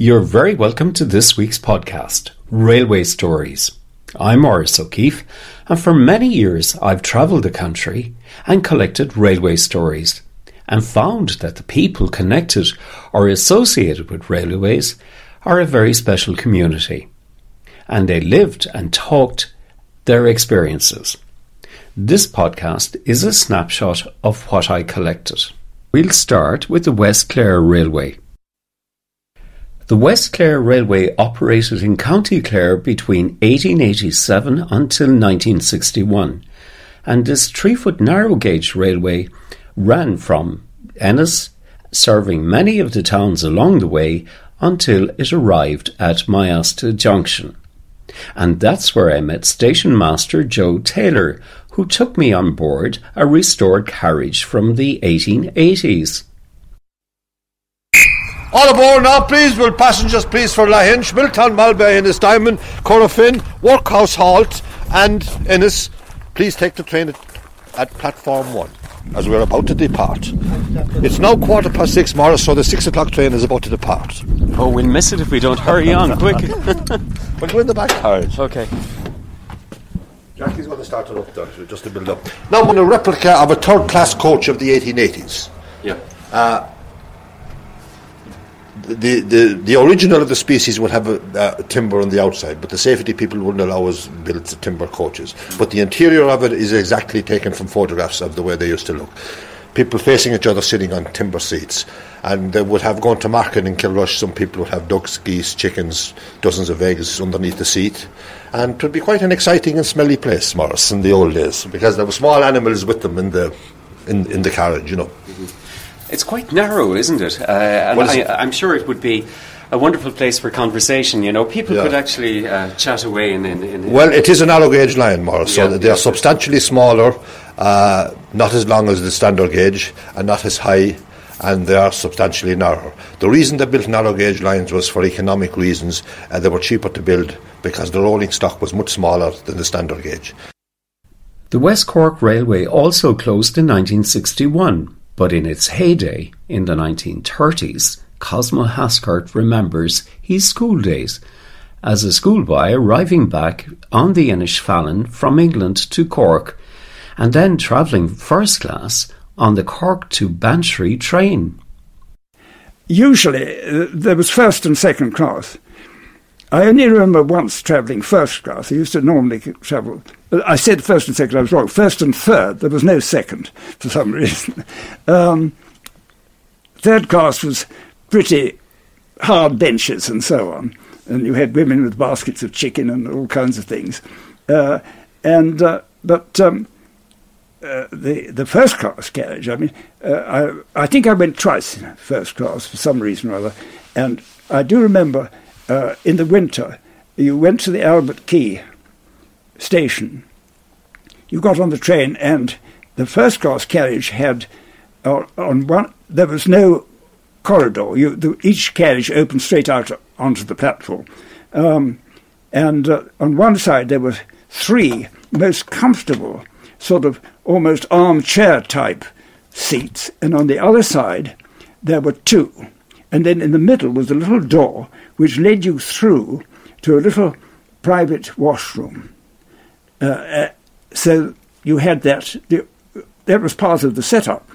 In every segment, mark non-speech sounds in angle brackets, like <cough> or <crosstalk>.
You're very welcome to this week's podcast, Railway Stories. I'm Maurice O'Keefe, and for many years I've travelled the country and collected railway stories, and found that the people connected or associated with railways are a very special community, and they lived and talked their experiences. This podcast is a snapshot of what I collected. We'll start with the West Clare Railway. The West Clare Railway operated in County Clare between 1887 until 1961, and this three foot narrow gauge railway ran from Ennis, serving many of the towns along the way until it arrived at Moyasta Junction. And that's where I met station master Joe Taylor, who took me on board a restored carriage from the 1880s. All aboard now, please. Will passengers please for Lahinch, Miltown, Malbay, Ennistymon, Corofin, Workhouse Halt, and Ennis. Please take the train at, at platform one as we're about to depart. It's now quarter past six, Maurice, so the six o'clock train is about to depart. Oh, we'll miss it if we don't hurry on quick. <laughs> We'll go in the back carriage. okay. Jackie's going to start it up there, so just to build up. Now, I'm on a replica of a third class coach of the 1880s. Yeah. Uh, the, the the original of the species would have a, uh, timber on the outside, but the safety people wouldn't allow us build timber coaches. But the interior of it is exactly taken from photographs of the way they used to look. People facing each other sitting on timber seats, and they would have gone to market in Kilrush. Some people would have ducks, geese, chickens, dozens of eggs underneath the seat, and it would be quite an exciting and smelly place, Maurice, in the old days, because there were small animals with them in the in, in the carriage, you know. It's quite narrow, isn't it? Uh, and What is I, it? I'm sure it would be a wonderful place for conversation. You know, people Yeah. could actually uh, chat away in. in, in Well, it is a narrow gauge line, Maurice, so Yeah, they are yeah. substantially smaller, uh, not as long as the standard gauge, and not as high, and they are substantially narrower. The reason they built narrow gauge lines was for economic reasons, and they were cheaper to build because the rolling stock was much smaller than the standard gauge. The West Cork Railway also closed in 1961, but in its heyday, in the 1930s, Cosmo Haskard remembers his school days as a schoolboy arriving back on the Innisfallen from England to Cork and then travelling first class on the Cork to Bantry train. usually there was first and second class. I only remember once travelling first class. I used to normally travel. I said first and second. I was wrong. First and third. There was no second for some <laughs> reason. Um, third class was pretty hard benches and so on, and you had women with baskets of chicken and all kinds of things. Uh, and uh, but um, uh, the the first class carriage. I mean, uh, I I think I went twice in first class for some reason or other, and I do remember uh, in the winter you went to the Albert Quay station. You got on the train, and the first class carriage had uh, on one there was no corridor. You, the, each carriage opened straight out onto the platform, um, and uh, on one side there were three most comfortable, sort of almost armchair type seats, and on the other side there were two, and then in the middle was a little door which led you through to a little private washroom. Uh, uh, so you had that. The, that was part of the setup.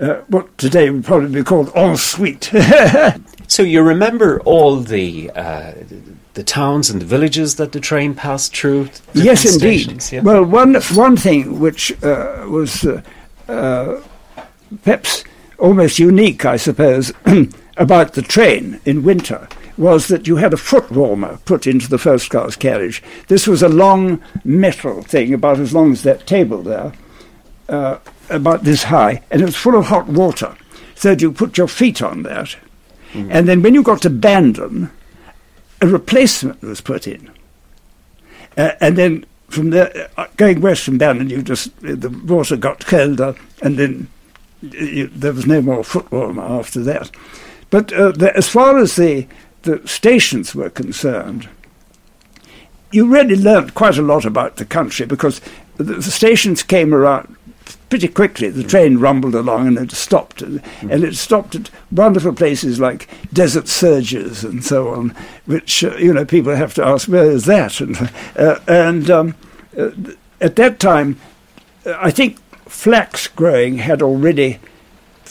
uh, what today would probably be called ensuite. <laughs> so you remember all the uh, the towns and the villages that the train passed through? Yes, indeed. Yeah? Well, one one thing which uh, was uh, uh, perhaps almost unique, I suppose, <clears throat> about the train in winter was that you had a foot warmer put into the first class carriage. This was a long metal thing, about as long as that table there, uh, about this high, and it was full of hot water. So you put your feet on that. Mm. And then when you got to Bandon, a replacement was put in. Uh, and then from there, uh, going west from Bandon, you just, the water got colder, and then you, there was no more foot warmer after that. But uh, the, as far as the the stations were concerned, you really learned quite a lot about the country because the, the stations came around pretty quickly. The train rumbled along and it stopped. And, and it stopped at wonderful places like Desertserges and so on, which, uh, you know, people have to ask, where is that? And, uh, and um, uh, at that time, I think flax growing had already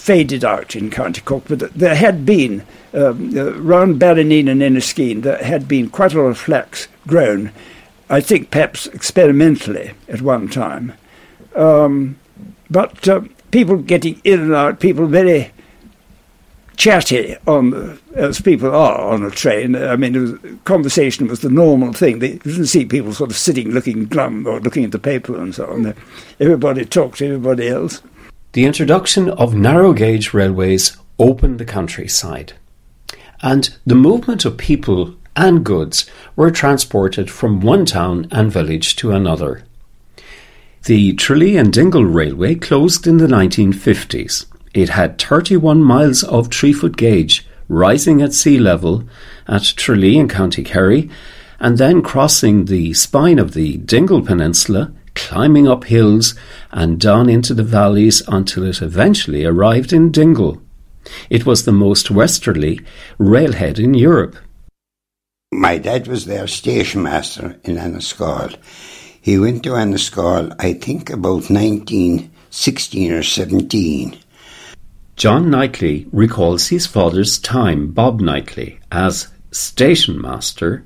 faded out in County Cork, but there had been, um, uh, around Ballineen and Enniskeane, there had been quite a lot of flax grown, I think perhaps experimentally at one time. Um, but uh, people getting in and out, people very chatty on the, as people are on a train. I mean, was, conversation was the normal thing. They, you didn't see people sort of sitting looking glum or looking at the paper and so on. Everybody talked to everybody else. The introduction of narrow gauge railways opened the countryside, and the movement of people and goods were transported from one town and village to another. The Tralee and Dingle Railway closed in the 1950s. It had 31 miles of three foot gauge rising at sea level at Tralee in County Kerry and then crossing the spine of the Dingle Peninsula climbing up hills and down into the valleys until it eventually arrived in Dingle. It was the most westerly railhead in Europe. My dad was their station master in Annascaul. He went to Annascaul, I think, about 1916 or 17. John Knightley recalls his father's time, Bob Knightley, as station master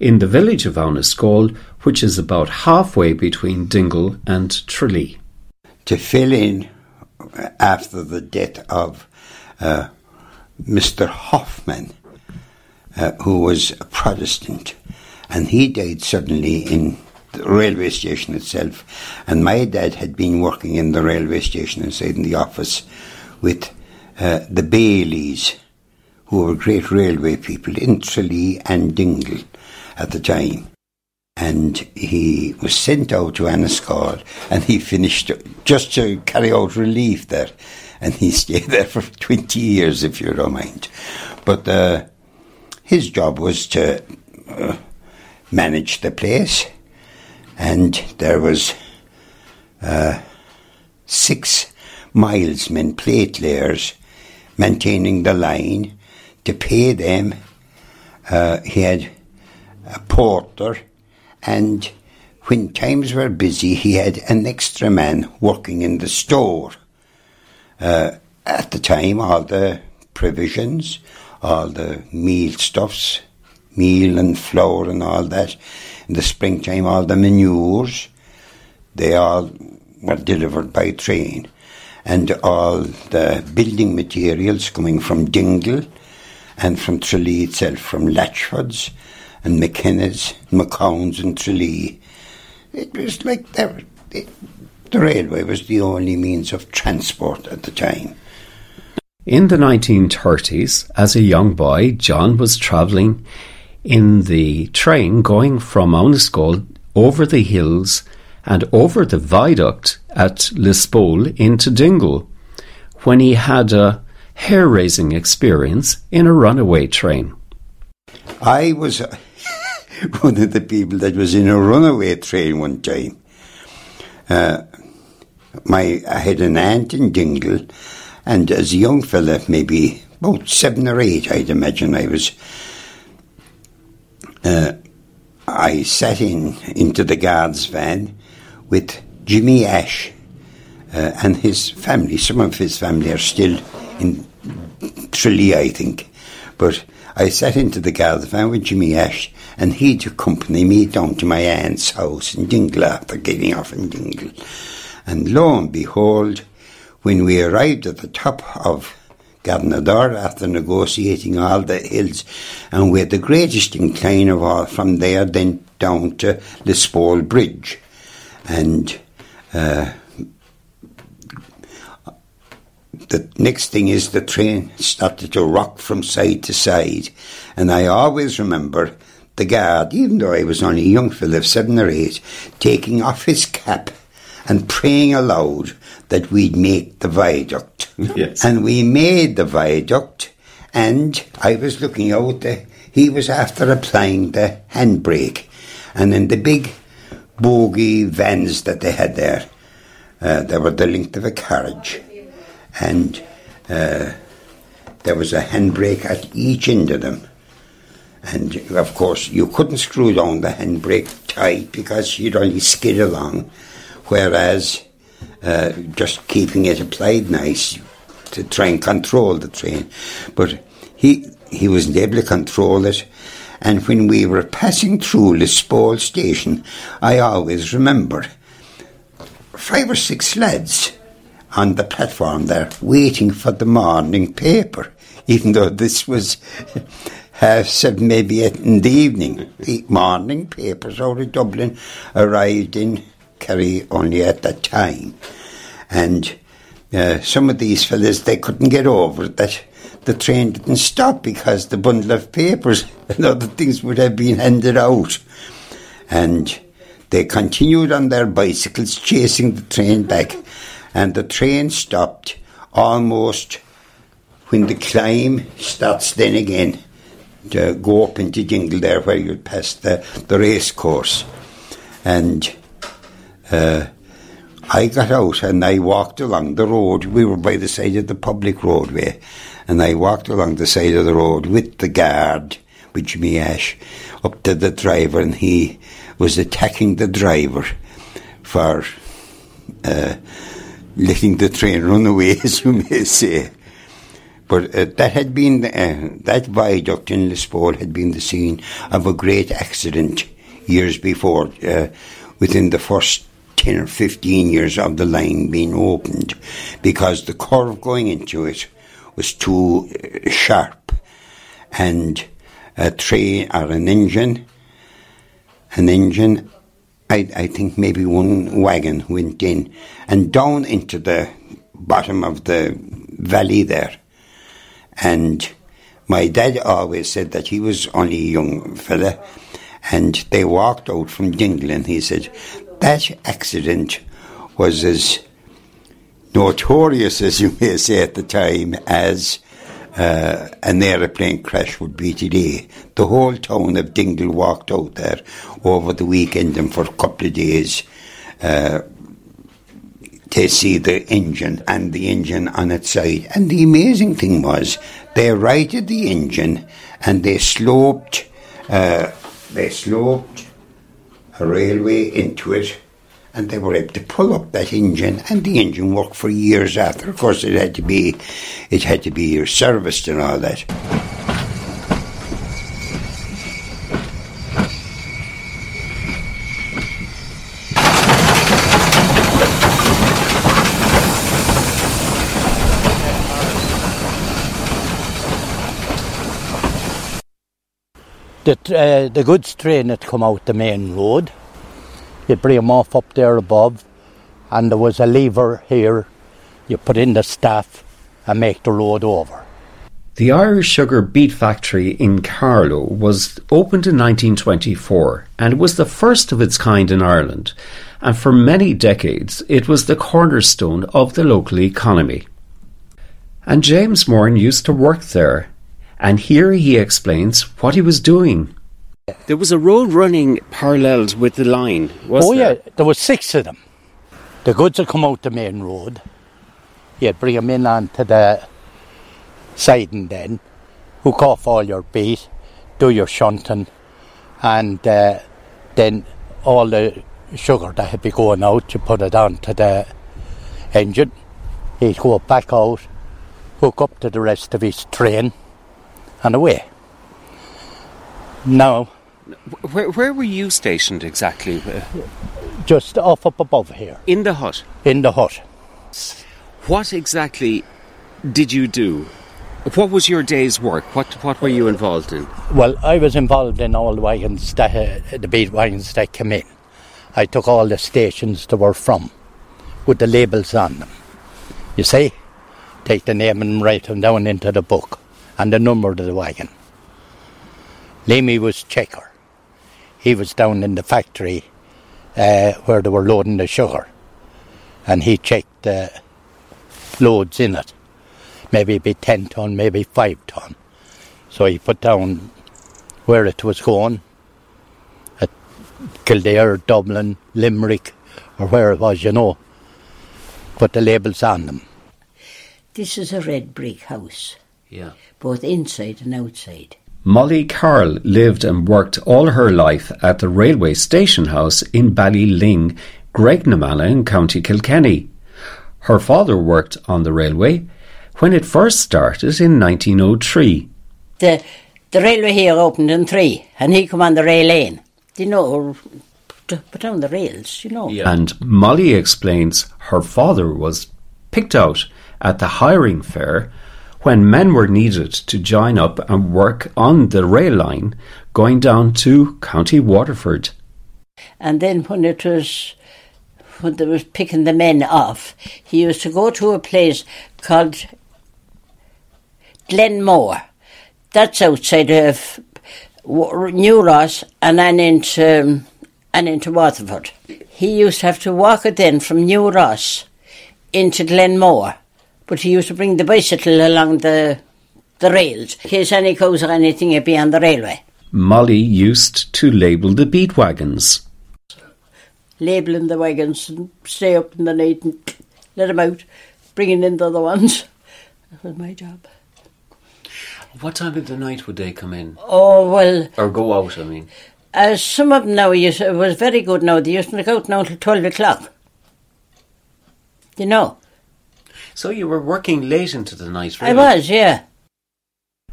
in the village of Annascaul, which is about halfway between Dingle and Tralee. To fill in after the death of uh, Mr. Hoffman, uh, who was a Protestant, and he died suddenly in the railway station itself. And my dad had been working in the railway station inside in the office with uh, the Baileys, who were great railway people in Tralee and Dingle at the time. And he was sent out to Annascaul and he finished just to carry out relief there. And he <laughs> stayed there for 20 years, if you don't mind. But uh, his job was to uh, manage the place. And there was uh, six milesmen, plate layers, maintaining the line. To pay them, uh, he had a porter, and when times were busy, he had an extra man working in the store. Uh, at the time, all the provisions, all the meal stuffs, meal and flour and all that. In the springtime, all the manures, they all were delivered by train. And all the building materials coming from Dingle and from Tralee itself, from Latchford's and McKenna's, McCown's and Tralee. It was like the, the railway was the only means of transport at the time. In the 1930s, as a young boy, John was travelling in the train going from Annascaul over the hills and over the viaduct at Lispole into Dingle when he had a hair raising experience in a runaway train. I was <laughs> one of the people that was in a runaway train one time. Uh, my I had an aunt in Dingle, and as a young fella, maybe about seven or eight, I'd imagine I was. Uh, I sat in into the guard's van with Jimmy Ash, uh, and his family, some of his family are still in Tralee, I think. But I set into the garden with Jimmy Ash, and he'd accompany me down to my aunt's house in Dingle after getting off in Dingle. And lo and behold, when we arrived at the top of Garrynadur after negotiating all the hills, and we had the greatest incline of all from there then down to Lispole Bridge. And uh, the next thing is the train started to rock from side to side. And I always remember the guard, even though I was only a young fellow of seven or eight, taking off his cap and praying aloud that we'd make the viaduct. Yes. And we made the viaduct, and I was looking out there. He was after applying the handbrake. And in the big bogie vans that they had there, uh, they were the length of a carriage. And uh, there was a handbrake at each end of them. And of course, you couldn't screw down the handbrake tight because you'd only skid along. Whereas, uh, just keeping it applied nice to try and control the train. But he he wasn't able to control it. And when we were passing through Lispole station, I always remember five or six lads on the platform there waiting for the morning paper, even though this was <laughs> half seven, maybe eight in the evening. <laughs> The morning papers out of Dublin arrived in Kerry only at that time. And uh, some of these fellas, they couldn't get over that the train didn't stop because the bundle of papers <laughs> and other things would have been handed out. And they continued on their bicycles chasing the train back and the train stopped almost when the climb starts then again to go up into Dingle there where you pass the, the race course. And uh, I got out and I walked along the road. We were by the side of the public roadway. And I walked along the side of the road with the guard, with Jimmy Ash, up to the driver, and he was attacking the driver for uh, letting the train run away, <laughs> as you may say. But uh, that had been, uh, that viaduct in Lispole had been the scene of a great accident years before, uh, within the first 10 or 15 years of the line being opened, because the curve going into it was too uh, sharp. And a train or an engine, an engine I, I think maybe one wagon went in and down into the bottom of the valley there. And my dad always said that he was only a young fella, and they walked out from Dingle, and he said that accident was as notorious as you may say at the time as uh, an aeroplane crash would be today. The whole town of Dingle walked out there over the weekend and for a couple of days uh, to see the engine and the engine on its side. And the amazing thing was they righted the engine and they sloped, uh, they sloped a railway into it and they were able to pull up that engine, and the engine worked for years after. Of course, it had to be, it had to be serviced and all that. The, uh, the goods train had come out the main road you bring them off up there above, and there was a lever here. You put in the staff and make the road over. The Irish Sugar Beet Factory in Carlow was opened in 1924 and was the first of its kind in Ireland. And for many decades, it was the cornerstone of the local economy. And James Moran used to work there, and here he explains what he was doing. There was a road running parallels with the line, was oh, there? yeah, there were six of them. The goods would come out the main road. You'd bring them in onto the siding then, hook off all your beet, do your shunting, and uh, then all the sugar that had been going out, you put it onto the engine. He'd go back out, hook up to the rest of his train, and away. Now, Where, where were you stationed exactly? Just off up above here, In the hut. in the hut. What exactly did you do? What was your day's work? What what were you involved in? Well, I was involved in all the wagons that uh, the beat wagons that came in. I took all the stations they were from, with the labels on them. You see, take the name and write them down into the book, and the number of the wagon. Leamy was checker. He was down in the factory uh, where they were loading the sugar, and he checked the loads in it. Maybe it'd be ten ton, maybe five ton. So he put down where it was going at Kildare, Dublin, Limerick, or where it was, you know. Put the labels on them. This is a red brick house, Yeah. both inside and outside. Molly Carroll lived and worked all her life at the railway station house in Ballyling, Graiguenamanagh in County Kilkenny. Her father worked on the railway when it first started in 1903. The the railway here opened in three, and he come on the rail lane. You know, to put down the rails. You know. And Molly explains her father was picked out at the hiring fair when men were needed to join up and work on the rail line going down to County Waterford. And then when it was when they was picking the men off, he used to go to a place called Glenmore. That's outside of New Ross and then into and into Waterford. He used to have to walk it then from New Ross into Glenmore, but he used to bring the bicycle along the the rails in case any cows or anything would be on the railway. Molly used to label the beat wagons. labelling the wagons and stay up in the night and let them out, bringing in the other ones. That was my job. What time of the night would they come in Oh, well, or go out? I mean, uh, some of them now used, it was very good now. They used to go out now till 12 o'clock. You know? So you were working late into the night. I was, yeah.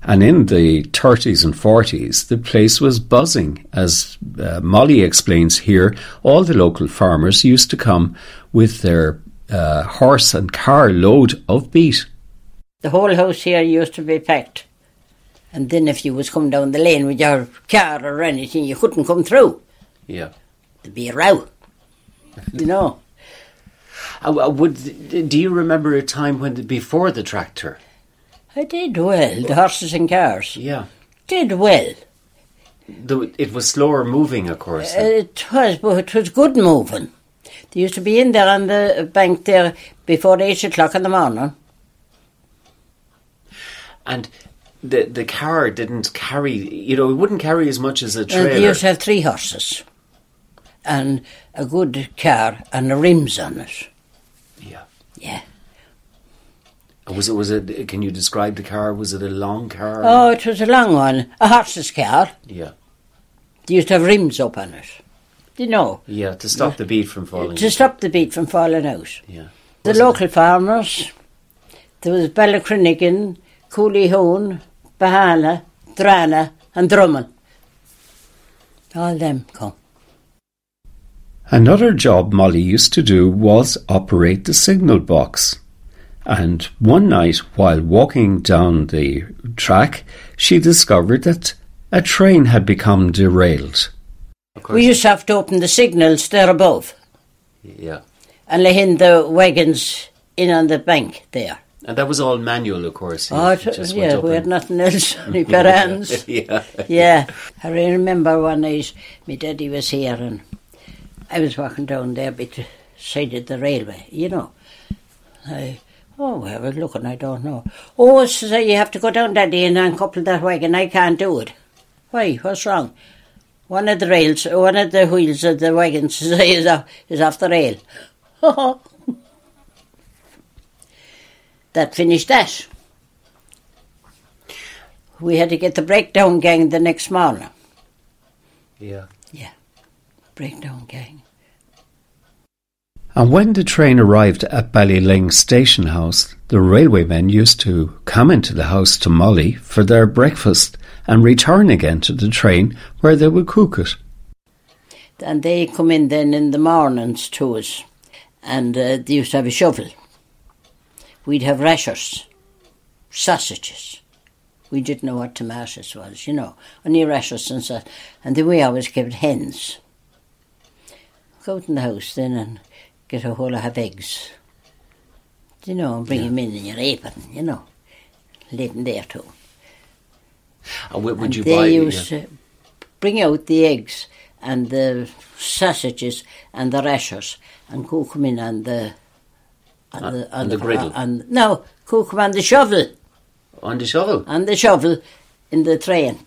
And in the 30s and 40s, the place was buzzing. As uh, Molly explains here, all the local farmers used to come with their uh, horse and car load of beet. The whole house here used to be packed. And then if you was coming down the lane with your car or anything, you couldn't come through. Yeah. There'd be a row. you know? Uh, uh, would do you remember a time when before the tractor? I did well, the horses and cars. Yeah. Did well. The, it was slower moving, of course. It was, but it was good moving. They used to be in there on the bank there before eight o'clock in the morning. and the the car didn't carry. You know, it wouldn't carry as much as a trailer. they used to have three horses and a good car and the rims on it. yeah. Yeah. Was it? Was it? Can you describe the car? Was it a long car? Oh, it was a long one, a horse's car. Yeah. They used to have rims up on it. You know? Yeah. To stop the beat from falling. To stop the beat from falling out. Yeah. The local farmers, there was Ballacrinigan, Cooleyhoon, Bahana, Drana and Drummond. All them come. Another job Molly used to do was operate the signal box. And one night, while walking down the track, she discovered that a train had become derailed. We used to have to open the signals there above Yeah. and lay in the wagons in on the bank there. And that was all manual, of course. Oh, It it, just yeah, we had nothing else, <laughs> only pair hands. <laughs> yeah. Yeah, I remember one night my daddy was here and I was walking down there beside the railway, you know. I, oh, I was looking, I don't know. Oh, I, you have to go down, daddy, and uncouple that wagon. I can't do it. Why, what's wrong? One of the rails, one of the wheels of the wagon <laughs> is, off, is off the rail. <laughs> that finished that. We had to get the breakdown gang the next morning. Yeah. Yeah, breakdown gang. And when the train arrived at Ballyling station house, the railwaymen used to come into the house to Molly for their breakfast and return again to the train where they would cook it. And they come in then in the mornings to us, and uh, they used to have a shovel. We'd have rashers, sausages. We didn't know what tomatoes was, you know, only rashers and so. And then we always kept hens. Go out in the house then and get a whole lot of eggs. You know, and bring them in in your apron, you know. Leave them there too. And would, would and you they buy used yeah. to bring out the eggs and the sausages and the rashers and cook them in on the on Uh, the on the griddle? on, no, cook them on the shovel on the shovel? on the shovel in the train.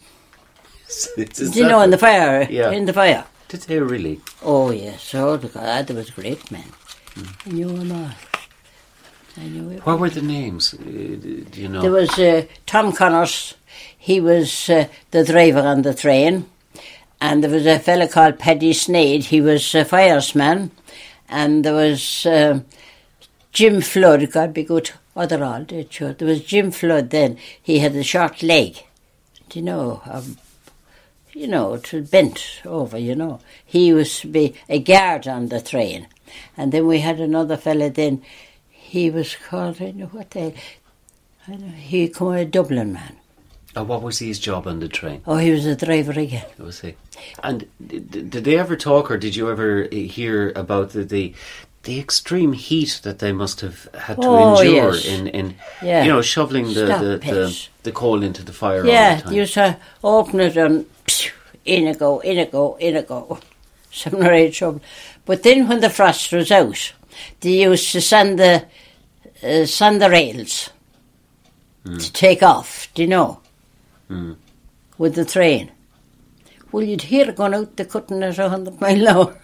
<laughs> Is Do you know, in the fire, Yeah. in the fire. Did they really? Oh yes, oh the God, that was great man. Hmm. I knew him all. I knew him. What were the names? Uh, do you know? There was uh, Tom Connors. He was uh, the driver on the train. And there was a fella called Paddy Sneed. He was a fireman. And there was uh, Jim Flood. God be good. They're all sure. There was Jim Flood then. He had a short leg. Do you know? Um, you know, to bent over, you know. He used to be a guard on the train. And then we had another fella then. He was called, I know what they, I know, he come a Dublin man. Uh, what was his job on the train? Oh, he was a driver again. Was he? And did, did they ever talk, or did you ever hear about the, the the extreme heat that they must have had to Oh, endure yes. in, in Yeah. you know shoveling the the, the, the coal into the fire all yeah, the time? you used to open it and phew, in it go, in it go, in it go. Seven or eight shovel. But then when the frost was out, they used to sand the, uh, sand the rails to take off, do you know, Mm. with the train. Well, you'd hear it going out the cutting at a hundred mile an hour.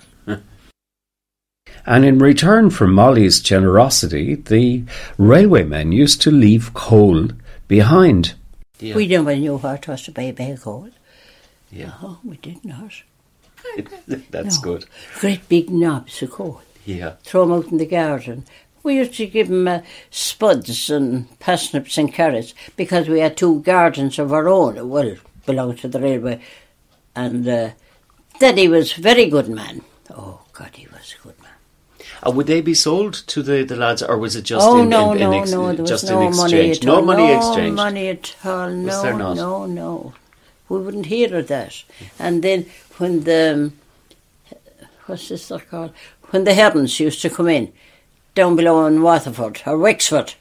And in return for Molly's generosity, the railwaymen used to leave coal behind. Yeah. We never knew what it was to buy a bag coal. Yeah. Oh, we did not. <laughs> That's No. good. Great big knobs of coal. Yeah. throw them out in the garden. We used to give them uh, spuds and parsnips and carrots because we had two gardens of our own. Well, belonged to the railway, and uh, Daddy was a very good man. Oh God, he was a good man. Uh, would they be sold to the, the lads, or was it just oh in, no, in, in no, ex- no, was just no in money exchange? no all. money exchange. no money at all. No, there not? no, no. We wouldn't hear of that. And then when the what's this they're called? When the herons used to come in down below in Waterford or Wexford,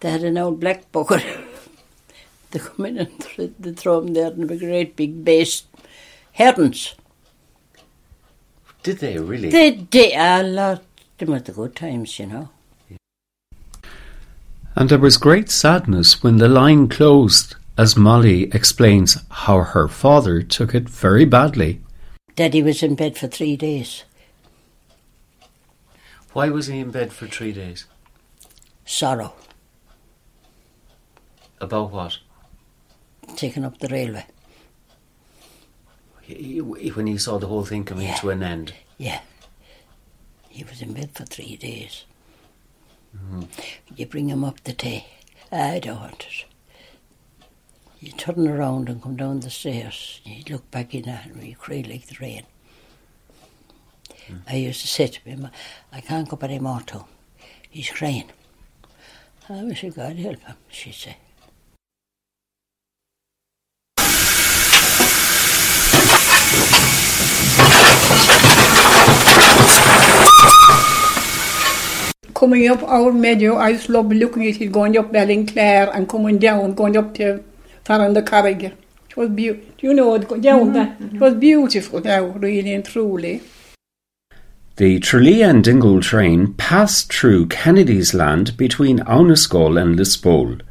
they had an old black bucket. <laughs> they come in and th- they throw them there in a great big base. Herons. Did they really? They did a lot. Them were the good times, you know. And there was great sadness when the line closed, as Molly explains how her father took it very badly. Daddy was in bed for three days. Why was he in bed for three days? Sorrow. About what? Taking up the railway. He- he- when he saw the whole thing coming Yeah. to an end. Yeah. He was in bed for three days. Mhm. You bring him up the tea. I don't want it. You turn around and come down the stairs. You look back in at him and you cry like the rain. I used to say to him, I can't go to him. He's crying. I wish God help him, she said. Coming up our meadow, I just love looking at it going up Bellinclair and coming down, going up to Farron Carriger. Mm-hmm. It was beautiful. You know, it go down that. It was beautiful now, really and truly. The Tralee and Dingle train passed through Kennedy's land between Annascaul and Lispole.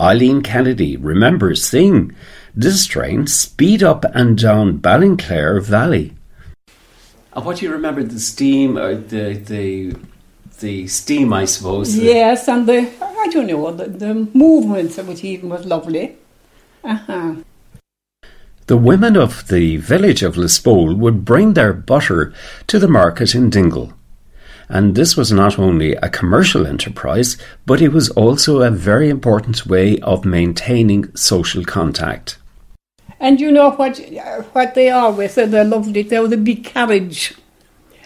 Eileen Kennedy remembers seeing this train speed up and down Ballinclair Valley. And what do you remember? The steam, or the the the steam, I suppose. the- Yes, and the, I don't know, the, the movements of it even was lovely. Uh-huh. The women of the village of Lispole would bring their butter to the market in Dingle. and this was not only a commercial enterprise, but it was also a very important way of maintaining social contact. And you know what what they always said, they loved it, there was a big carriage.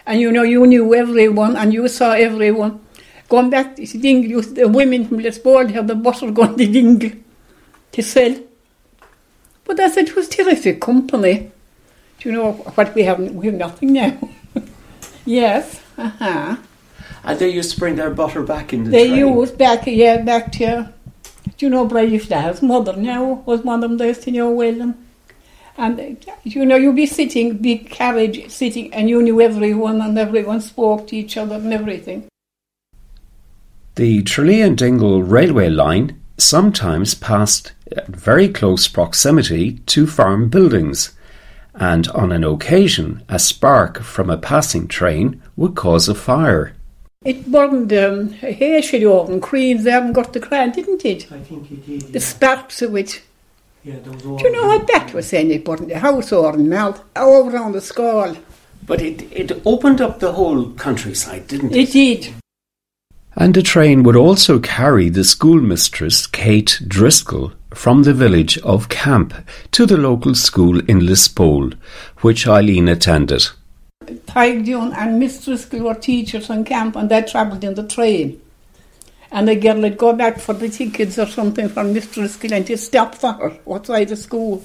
And you know, you knew everyone and you saw everyone. Going back to Dingle, the women from Lispole had the butter going to Dingle to sell. But said it was terrific company. Do you know what we have? We have nothing now. <laughs> yes, uh-huh. And they used to bring their butter back in the They train. used back, yeah, back to, do you know, British Dad's mother now was one of them there to know well. And, and you know, you'd be sitting, big carriage sitting, and you knew everyone, and everyone spoke to each other and everything. The Tralee and Dingle railway line sometimes passed at very close proximity to farm buildings, and on an occasion a spark from a passing train would cause a fire. It burned um, hay shed oven, creams there and got the crown, didn't it? I think it did. The sparks of it. Yeah, those Do you know what that was saying? It burned the house over and melt over on the skull. But it, it opened up the whole countryside, didn't it? It did. And the train would also carry the schoolmistress Kate Driscoll from the village of Camp to the local school in Lispole, which Eileen attended. Tigdune and Miss Mistress were teachers in camp and they travelled in the train. And the girl would go back for the tickets or something from Mistress Gill and to stop for her outside the school,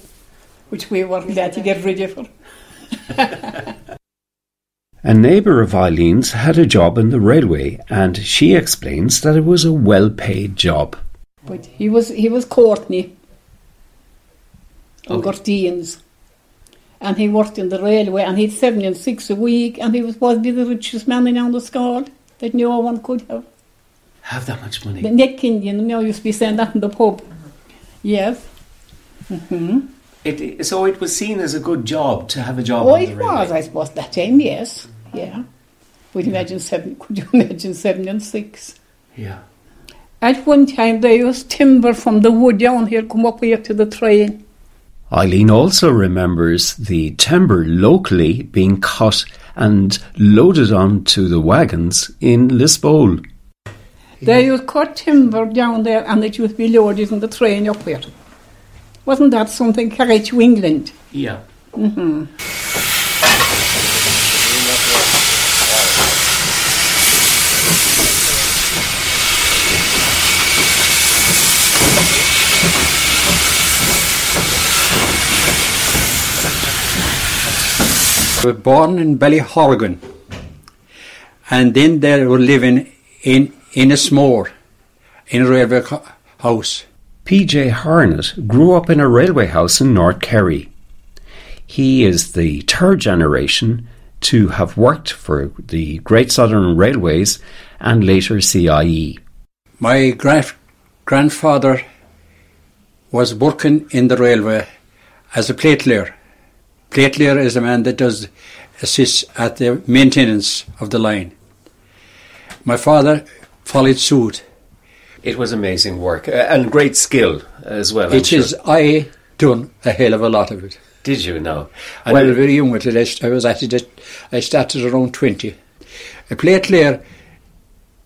which we were glad to get rid of her. A neighbour of Eileen's had a job in the railway, and she explains that it was a well paid job. But he was he was Courtney Okay. Gortines. And he worked in the railway and he'd seven and six a week and he was to the richest man in the school that no one could have. Have that much money. The neck Indian, you know, used to be saying that in the pub. Yes. hmm It, so it was seen as a good job to have a job Oh, on it railway. was, I suppose, that time, yes. Yeah. Would you imagine seven, <laughs> could you imagine seven and six? Yeah. At one time, they used timber from the wood down here come up here to the train. Eileen also remembers the timber locally being cut and loaded onto the wagons in Lispole. They used cut timber down there and it used to be loaded in the train up here. Wasn't that something carried to England? Yeah. hmm were born in Ballyhorgan. And then they were living in Innismore, in a railway house. PJ Harnett grew up in a railway house in North Kerry. He is the third generation to have worked for the Great Southern Railways and later. CIE. My grand- grandfather was working in the railway as a platelayer. Platelayer is a man that does assist at the maintenance of the line. My father followed suit. It was amazing work uh, and great skill as well. It is. I done a hell of a lot of it. Did you know? I was very young with it. I was at it. I started around twenty. A platelayer.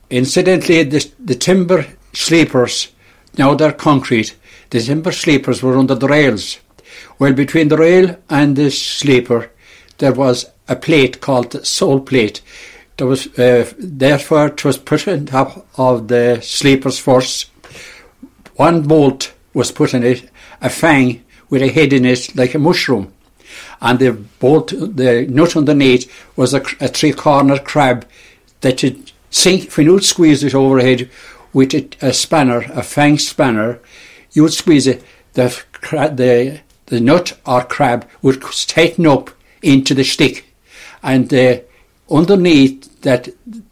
Incidentally, the, the timber sleepers now they're concrete. The timber sleepers were under the rails. Well, between the rail and the sleeper, there was a plate called the sole plate. There was uh, therefore it was put on top of the sleepers first. One bolt was put in it, a fang with a head in it like a mushroom, and the bolt, the nut underneath was a, a three-corner crab that you sink when you would squeeze it overhead with a, a spanner, a fang spanner. You would squeeze it, the the the nut or crab would tighten up into the stick, and uh, underneath that,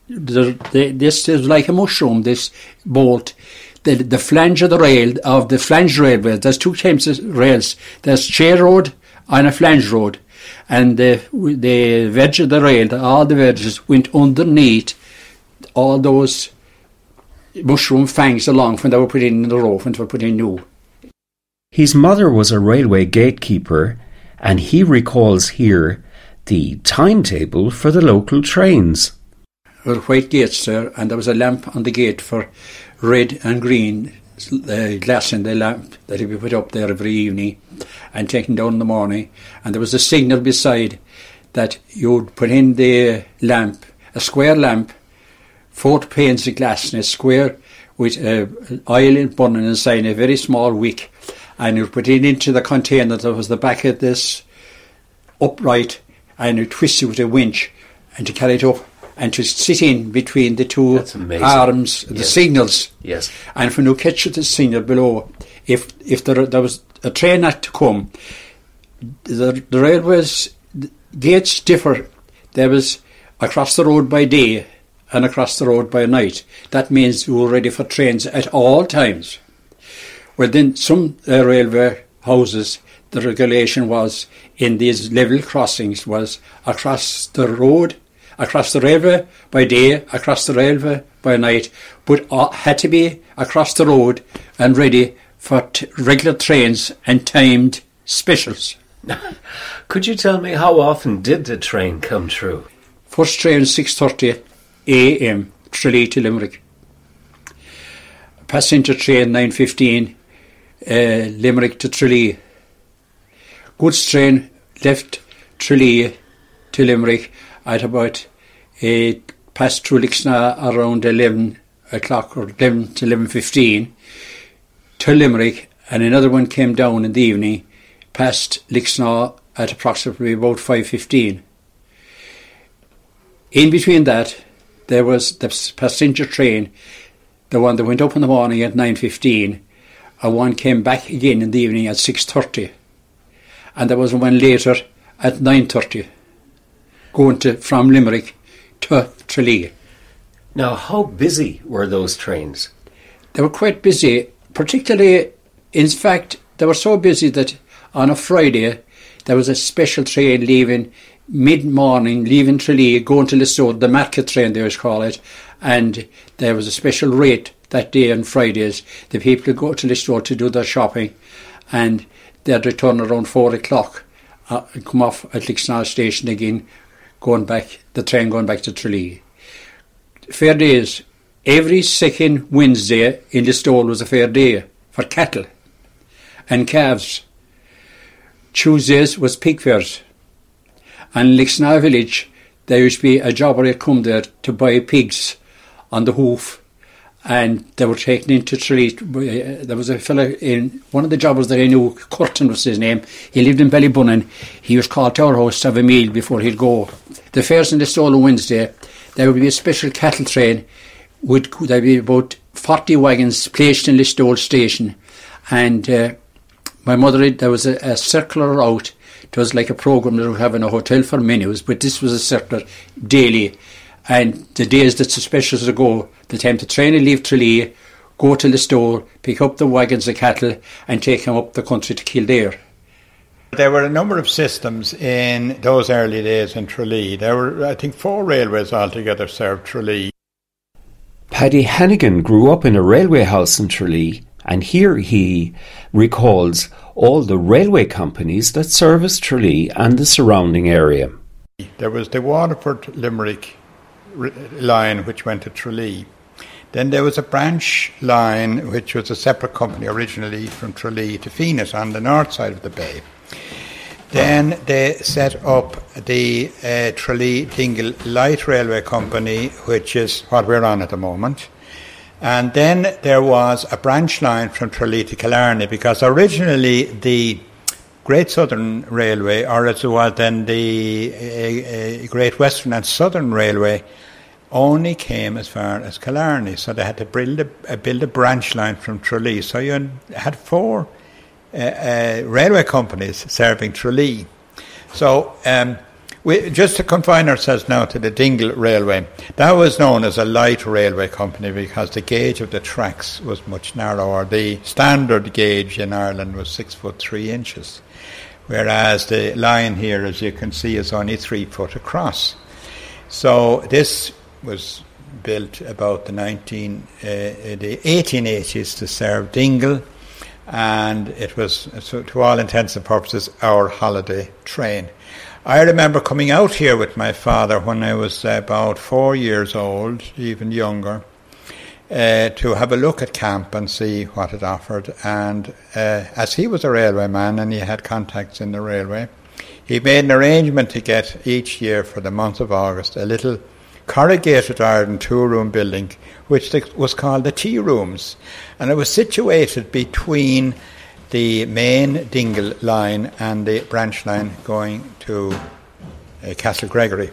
the, the, this is like a mushroom. This bolt, the the flange of the rail of the flange railway. There's two types of rails. There's chair road and a flange road, and the the wedge of the rail, all the wedges went underneath all those mushroom fangs along when they were put in the row when they were put in new. His mother was a railway gatekeeper, and he recalls here the timetable for the local trains. were white gates there, and there was a lamp on the gate for red and green uh, glass in the lamp that would be put up there every evening and taken down in the morning. And there was a signal beside that you'd put in the lamp, a square lamp, four panes of glass in a square with uh, oil burning inside a very small wick, and you would put it into the container that was the back of this upright, and to twist it with a winch, and to carry it up and to sit in between the two arms, the signals. Yes. And when you catch the signal below, if if there, there was a train had to come, the, the railways the gates differ. There was across the road by day and across the road by night. That means you were ready for trains at all times. Well, then some uh, railway houses, the regulation was in these level crossings was across the road, across the river by day, across the railway by night, but had to be across the road and ready for t- regular trains and timed specials. <laughs> Could you tell me how often did the train come through? First train 6.30 a.m. Tralee to Limerick. Passenger train 9.15 uh, Limerick to Tralee. Goods train left Tralee to Limerick at about uh, past through Lixnaw around 11 o'clock or 11 to 11.15 to Limerick and another one came down in the evening past Lixnaw at approximately about 5.15. In between that, there was the passenger train, the one that went up in the morning at 9.15, and one came back again in the evening at 6.30. And there was one later at 9.30, going to, from Limerick to Tralee. Now, how busy were those trains? They were quite busy, particularly, in fact, they were so busy that on a Friday there was a special train leaving mid morning, leaving Tralee, going to Listowel, the market train they always call it, and there was a special rate that day on Fridays. The people would go to Listowel to do their shopping, and they'd return around four o'clock uh, and come off at Lixnaw station again, going back, the train going back to Tralee. Fair days. Every second Wednesday in Listowel was a fair day for cattle and calves. Tuesdays was pig fairs. And Lixnaw village, there used to be a jobber that come there to buy pigs on the hoof. And they were taken into Tralee. Uh, There was a fellow in one of the jobbers that I knew, Curtin was his name. He lived in Ballybunion. He was called to our house to have a meal before he'd go. The fairs in Listowel on Wednesday, there would be a special cattle train. Would there'd be about forty wagons placed in Listowel station, and uh, my mother there was a, a circular route. It was like a program that we have in a hotel for menus, but this was a circular daily. And the days that the specials would go, the time to train and leave Tralee, go to Listowel, pick up the wagons of cattle, and take them up the country to Kildare. There were a number of systems in those early days in Tralee. There were, I think, four railways altogether served Tralee. Paddy Hannigan grew up in a railway house in Tralee, and here he recalls all the railway companies that service Tralee and the surrounding area. There was the Waterford Limerick r- line, which went to Tralee. Then there was a branch line, which was a separate company originally from Tralee to Fenit on the north side of the bay. Then they set up the uh, Tralee Dingle Light Railway Company, which is what we're on at the moment. And then there was a branch line from Tralee to Killarney because originally the Great Southern Railway, or as it was then the uh, uh, Great Western and Southern Railway, only came as far as Killarney. So they had to build a, build a branch line from Tralee. So you had four uh, uh, railway companies serving Tralee. So um, we, just to confine ourselves now to the Dingle Railway, that was known as a light railway company because the gauge of the tracks was much narrower. The standard gauge in Ireland was six foot three inches, whereas the line here, as you can see, is only three foot across. So this was built about the 19, uh, the 1880s to serve Dingle, and it was, to all intents and purposes, our holiday train. I remember coming out here with my father when I was about four years old, even younger, uh, to have a look at camp and see what it offered. And uh, as he was a railway man and he had contacts in the railway, he made an arrangement to get each year for the month of August a little corrugated iron two room building, which was called the tea rooms. And it was situated between the main Dingle line and the branch line going to uh, Castle Gregory.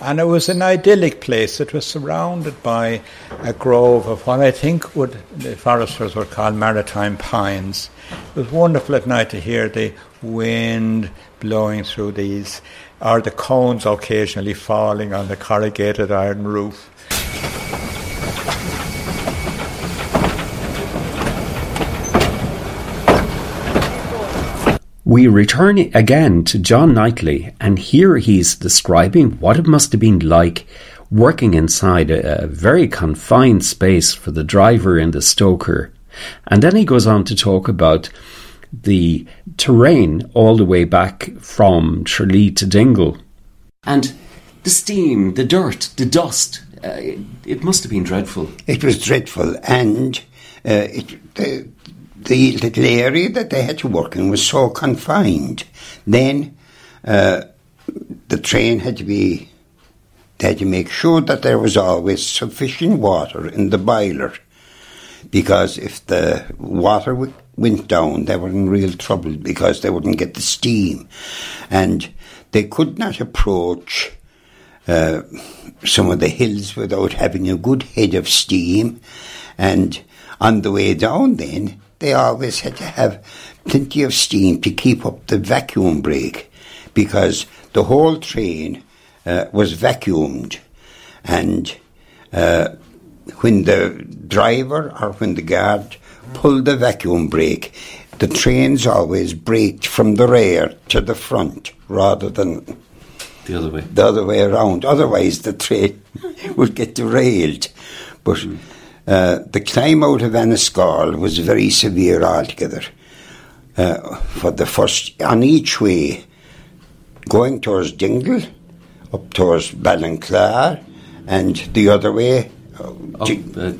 And it was an idyllic place. It was surrounded by a grove of what I think would the foresters would call maritime pines. It was wonderful at night to hear the wind blowing through these, or the cones occasionally falling on the corrugated iron roof. We return again to John Knightley, and here he's describing what it must have been like working inside a, a, very confined space for the driver and the stoker. And then he goes on to talk about the terrain all the way back from Tralee to Dingle. And the steam, the dirt, the dust, uh, it, it, must have been dreadful. It was dreadful, and uh, it, the, the little area that they had to work in was so confined. Then uh, the train had to be, they had to make sure that there was always sufficient water in the boiler. Because if the water went down, they were in real trouble because they wouldn't get the steam. And they could not approach uh, some of the hills without having a good head of steam. And on the way down, then, they always had to have plenty of steam to keep up the vacuum brake because the whole train uh, was vacuumed. And uh, when the driver or when the guard pulled the vacuum brake, the trains always braked from the rear to the front rather than the other way. The other way around. Otherwise, the train <laughs> would get derailed. But mm. Uh, the climb out of Annascaul was very severe altogether. Uh, for the first, on each way, going towards Dingle, up towards Ballinclare, and the other way, uh, up uh,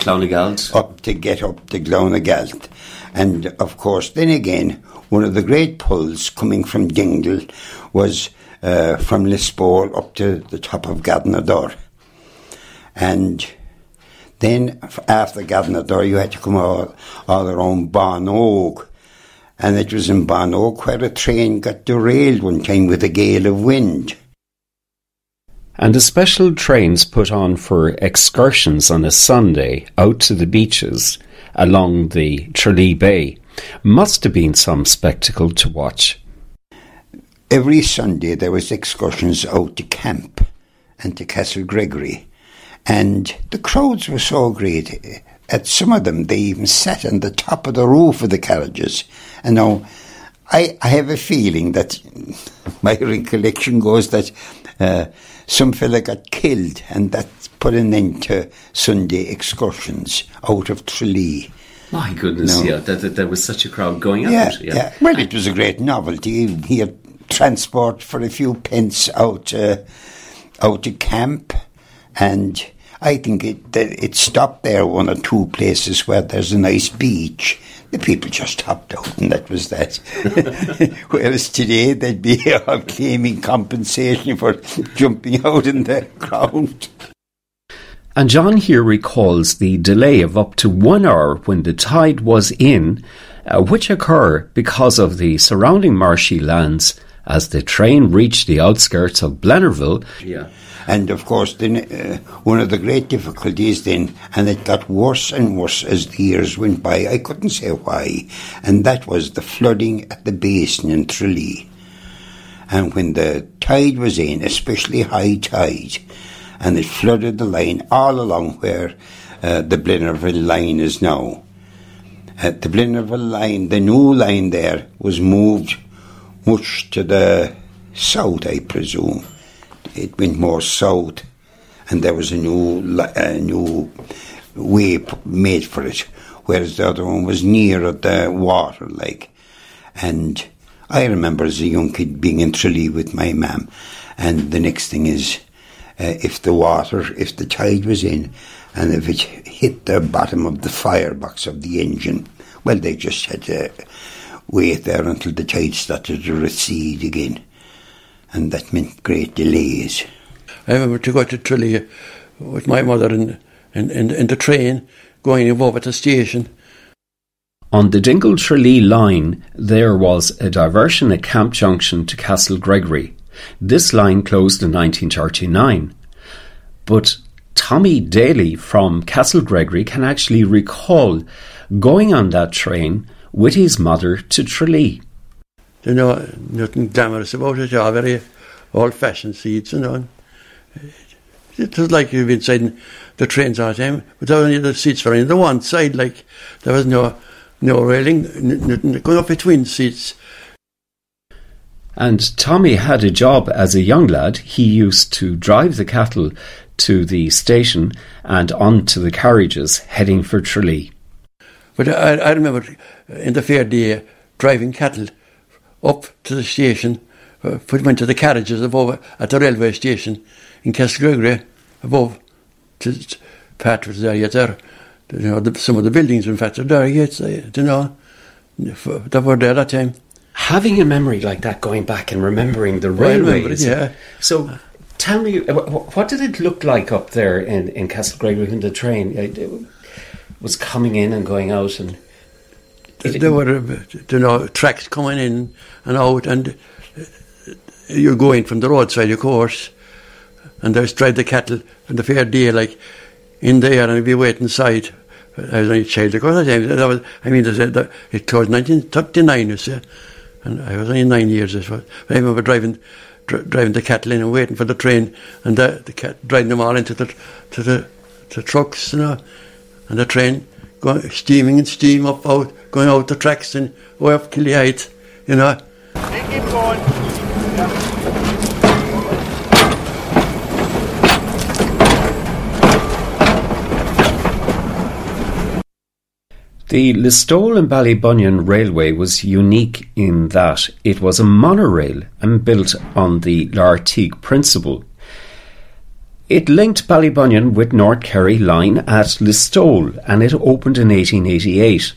Up to get up to Clownagalt. And of course, then again, one of the great pulls coming from Dingle was uh, from Lispole up to the top of Garrynadur. And then after Garrynadur, you had to come all, all around Bon And it was in Bon where a train got derailed one time with a gale of wind. And the special trains put on for excursions on a Sunday out to the beaches along the Tralee Bay must have been some spectacle to watch. Every Sunday there was excursions out to camp and to Castle Gregory and the crowds were so great. At some of them, they even sat on the top of the roof of the carriages. And now, I, I have a feeling that <laughs> my recollection goes that uh, some fella got killed, and that put an end to Sunday excursions out of Tralee. My goodness, no. yeah, that, that there was such a crowd going yeah, out. Yeah. yeah, well, it was a great novelty. He had transport for a few pence out, uh, out to camp, and I think it it stopped there one or two places where there's a nice beach. The people just hopped out, and that was that. <laughs> Whereas today they'd be <laughs> claiming compensation for jumping out in the ground. And John here recalls the delay of up to one hour when the tide was in, uh, which occurred because of the surrounding marshy lands as the train reached the outskirts of Blennerville. Yeah. And of course, then, uh, one of the great difficulties then, and it got worse and worse as the years went by, I couldn't say why, and that was the flooding at the basin in Tralee. And when the tide was in, especially high tide, and it flooded the line all along where uh, the Blennerville line is now. Uh, the Blennerville line, the new line there, was moved much to the south, I presume it went more south, and there was a new a new way made for it, whereas the other one was nearer the water, like. And I remember as a young kid being in Tralee with my mam, and the next thing is uh, if the water, if the tide was in, and if it hit the bottom of the firebox of the engine, well, they just had to wait there until the tide started to recede again, and that meant great delays. I remember to go to Tralee uh, with my mother in, in, in, in the train, going over to the station. On the Dingle Tralee line, there was a diversion at Camp Junction to Castle Gregory. This line closed in 1939. But Tommy Daly from Castle Gregory can actually recall going on that train with his mother to Tralee. You know, nothing glamorous about it, yeah, very old fashioned seats and on. It was like you've been inside the trains all the time, but only the seats were on the one side, like there was no no railing, nothing going up between seats. And Tommy had a job as a young lad. He used to drive the cattle to the station and on to the carriages heading for Tralee. But I, I remember in the fair day driving cattle up to the station, uh, put into the carriages above at the railway station in Gregory, above to Patrick's area there. You know, the, some of the buildings, in fact, are there yet, you know, that were there that time. Having a memory like that, going back and remembering the railways. yeah. So tell me, what did it look like up there in, in Castle Gregory when the train it was coming in and going out? And there were, uh, you know, tracks coming in and out, and uh, you're going from the roadside, of course, and there's drive the cattle and the fair day, like in there, and be waiting inside. I was only a child, of course. That was, I mean, it closed 1939, you see, and I was only nine years. I remember driving dr- driving the cattle in and waiting for the train, and the, the cat, driving them all into the to the to trucks, you know, and the train going steaming and steam up out, going out the tracks and way up Killy Heights, you know. Keep going. Yeah. The Listowel and Ballybunion Railway was unique in that it was a monorail and built on the Lartigue principle. It linked Ballybunion with North Kerry line at Listowel and it opened in 1888.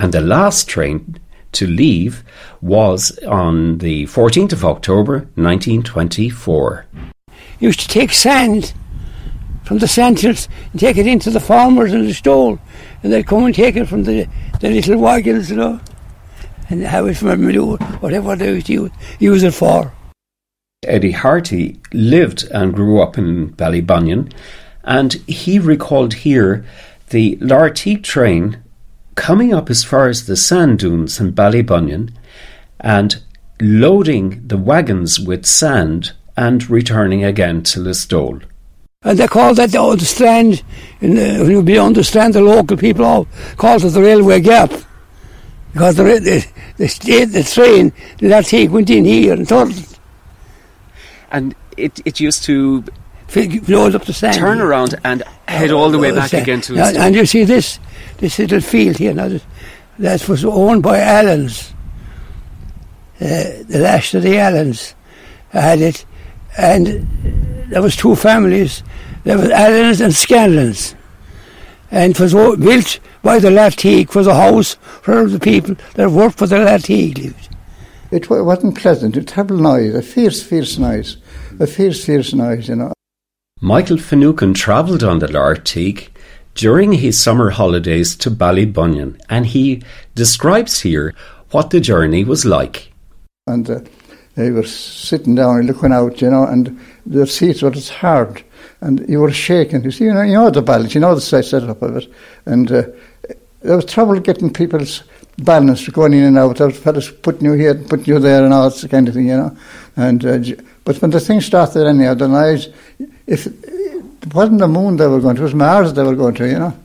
And the last train to leave was on the 14th of October 1924. Used to take sand from the sandhills and take it into the farmers in the Listowel and they'd come and take it from the, the little wagons, you know, and have it a manure, whatever they used to use it for. Eddie Harty lived and grew up in Ballybunion, and he recalled here the Lartigue train coming up as far as the sand dunes in Ballybunion and loading the wagons with sand and returning again to Listowel. And uh, they call that the, the strand, when you beyond the strand, the local people all called it the railway gap. Because the, the, the, the train, the Lartigue went in here and turned. And it, it used to load up the sand. Turn around and head all the way back again to now, And you see this, this little field here, now that was owned by Allens. Uh, the last of the Allens had it, and there was two families. There was Allens and Scanlons. And it was built by the Lartigue for the house for the people that worked for the Lartigue lived. It wasn't pleasant. A terrible noise, a fierce, fierce noise. A fierce, fierce noise, you know. Michael Finucane travelled on the Lartigue during his summer holidays to Ballybunion, and he describes here what the journey was like. And uh, they were sitting down and looking out, you know, and the seats were just hard, and you were shaking. You see, you know, you know the balance, you know the size setup of it, and uh, there was trouble getting people's balance going in and out. There was fellas putting you here, putting you there, and all that kind of thing, you know. And uh, but when the thing started, anyhow, the noise, if it wasn't the moon they were going to, it was Mars they were going to, you know.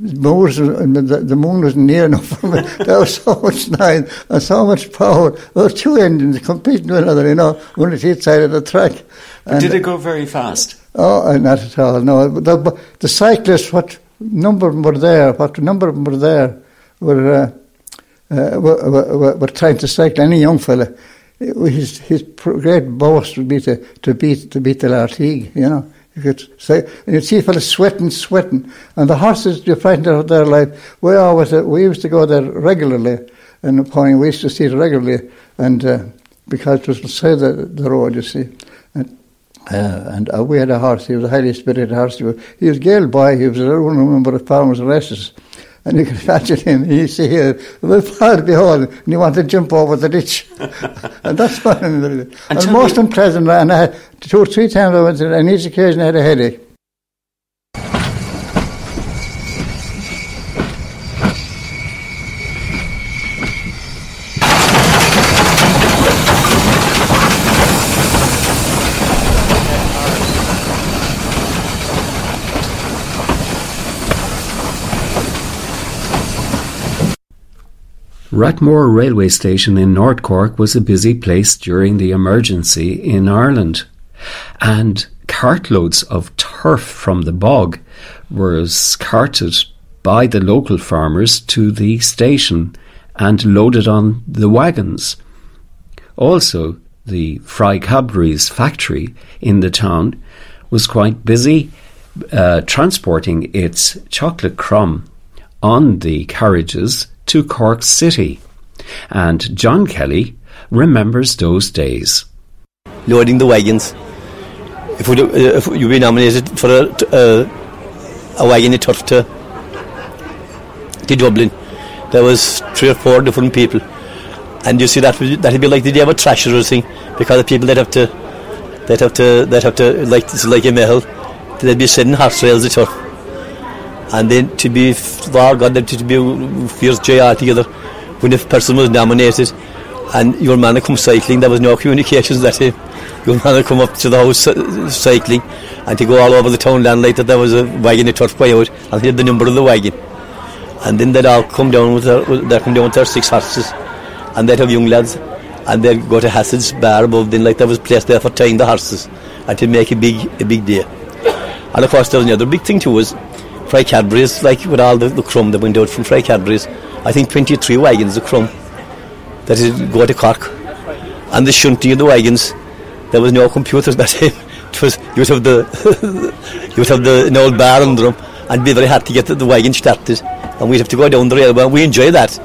Moors, the, the moon was near enough for me. <laughs> There was so much noise and so much power. There were two engines competing with another, you know, one at each side of the track. And did it go very fast? Oh, not at all. No, the, the cyclists, what number of them were there, what number of them were there, were uh, uh, were, were, were trying to cycle. Any young fella, his his great boast would be to, to beat to beat the Lartigue, you know. You could say, and you'd see fellas sweating, sweating, and the horses you find out their life. We always uh, we used to go there regularly in the point. We used to see it regularly, and uh, because it was beside the, the road, you see. And, uh, and uh, we had a horse. He was a highly spirited horse. He was, he was boy. He was a member of the farmers' races. And you can imagine him, he see here, the fire behold, and he wanted to jump over the ditch. <laughs> and that's fun. And, and most unpleasant, and I had two or three times I went, and each occasion I had a headache. Rathmore railway station in North Cork was a busy place during the emergency in Ireland, and cartloads of turf from the bog was carted by the local farmers to the station and loaded on the wagons. Also, the Fry Cadbury's factory in the town was quite busy uh, transporting its chocolate crumb on the carriages to Cork City. And John Kelly remembers those days. Loading the wagons. If, we, uh, if you be nominated for a, a, a wagon to, to Dublin, there was three or four different people. And you see that that'd be like the day of a treasurer thing because the people that have to that have to that have to like it's like a mill they'd be sitting horse rails of turf and then to be Lord God to be fierce JR together. When a person was nominated and your man come cycling there was no communications that day your man come up to the house uh, cycling and to go all over the town like that there was a wagon of turf by out and he had the number of the wagon. And then they'd all come down with their, come down with their six horses and they'd have young lads and they'd go to Hassed's bar above then like there was a place there for tying the horses and to make a big a big day and of course there was another big thing too was Fry Cadbury's, like with all the, the crumb that went out from Fry Cadbury's, I think 23 wagons of crumb that would go to Cork. And the shunting of the wagons, there was no computers that time. <laughs> It was, you would have the, <laughs> you would have the, an old bar under them and be very hard to get the, the wagon started. And we'd have to go down the railway and we enjoy that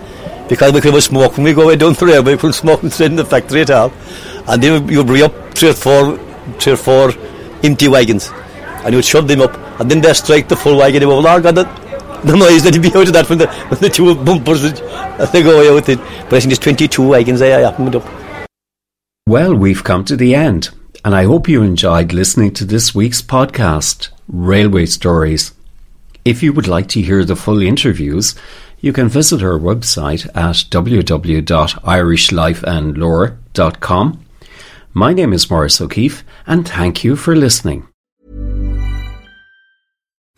because we could have smoke when we go away down the railway, we couldn't smoke <laughs> in the factory at all. And then you bring up three or four, three or four empty wagons and you would shove them up and then they strike the full wagon over. Lord God, the, the noise that would be out of that when the, <laughs> when the two bumpers as they go away with it. But I think there's 22 wagons eh, eh, eh, there happened up. Well, we've come to the end, and I hope you enjoyed listening to this week's podcast, Railway Stories. If you would like to hear the full interviews, you can visit our website at www.irishlifeandlore.com. My name is Maurice O'Keefe, and thank you for listening.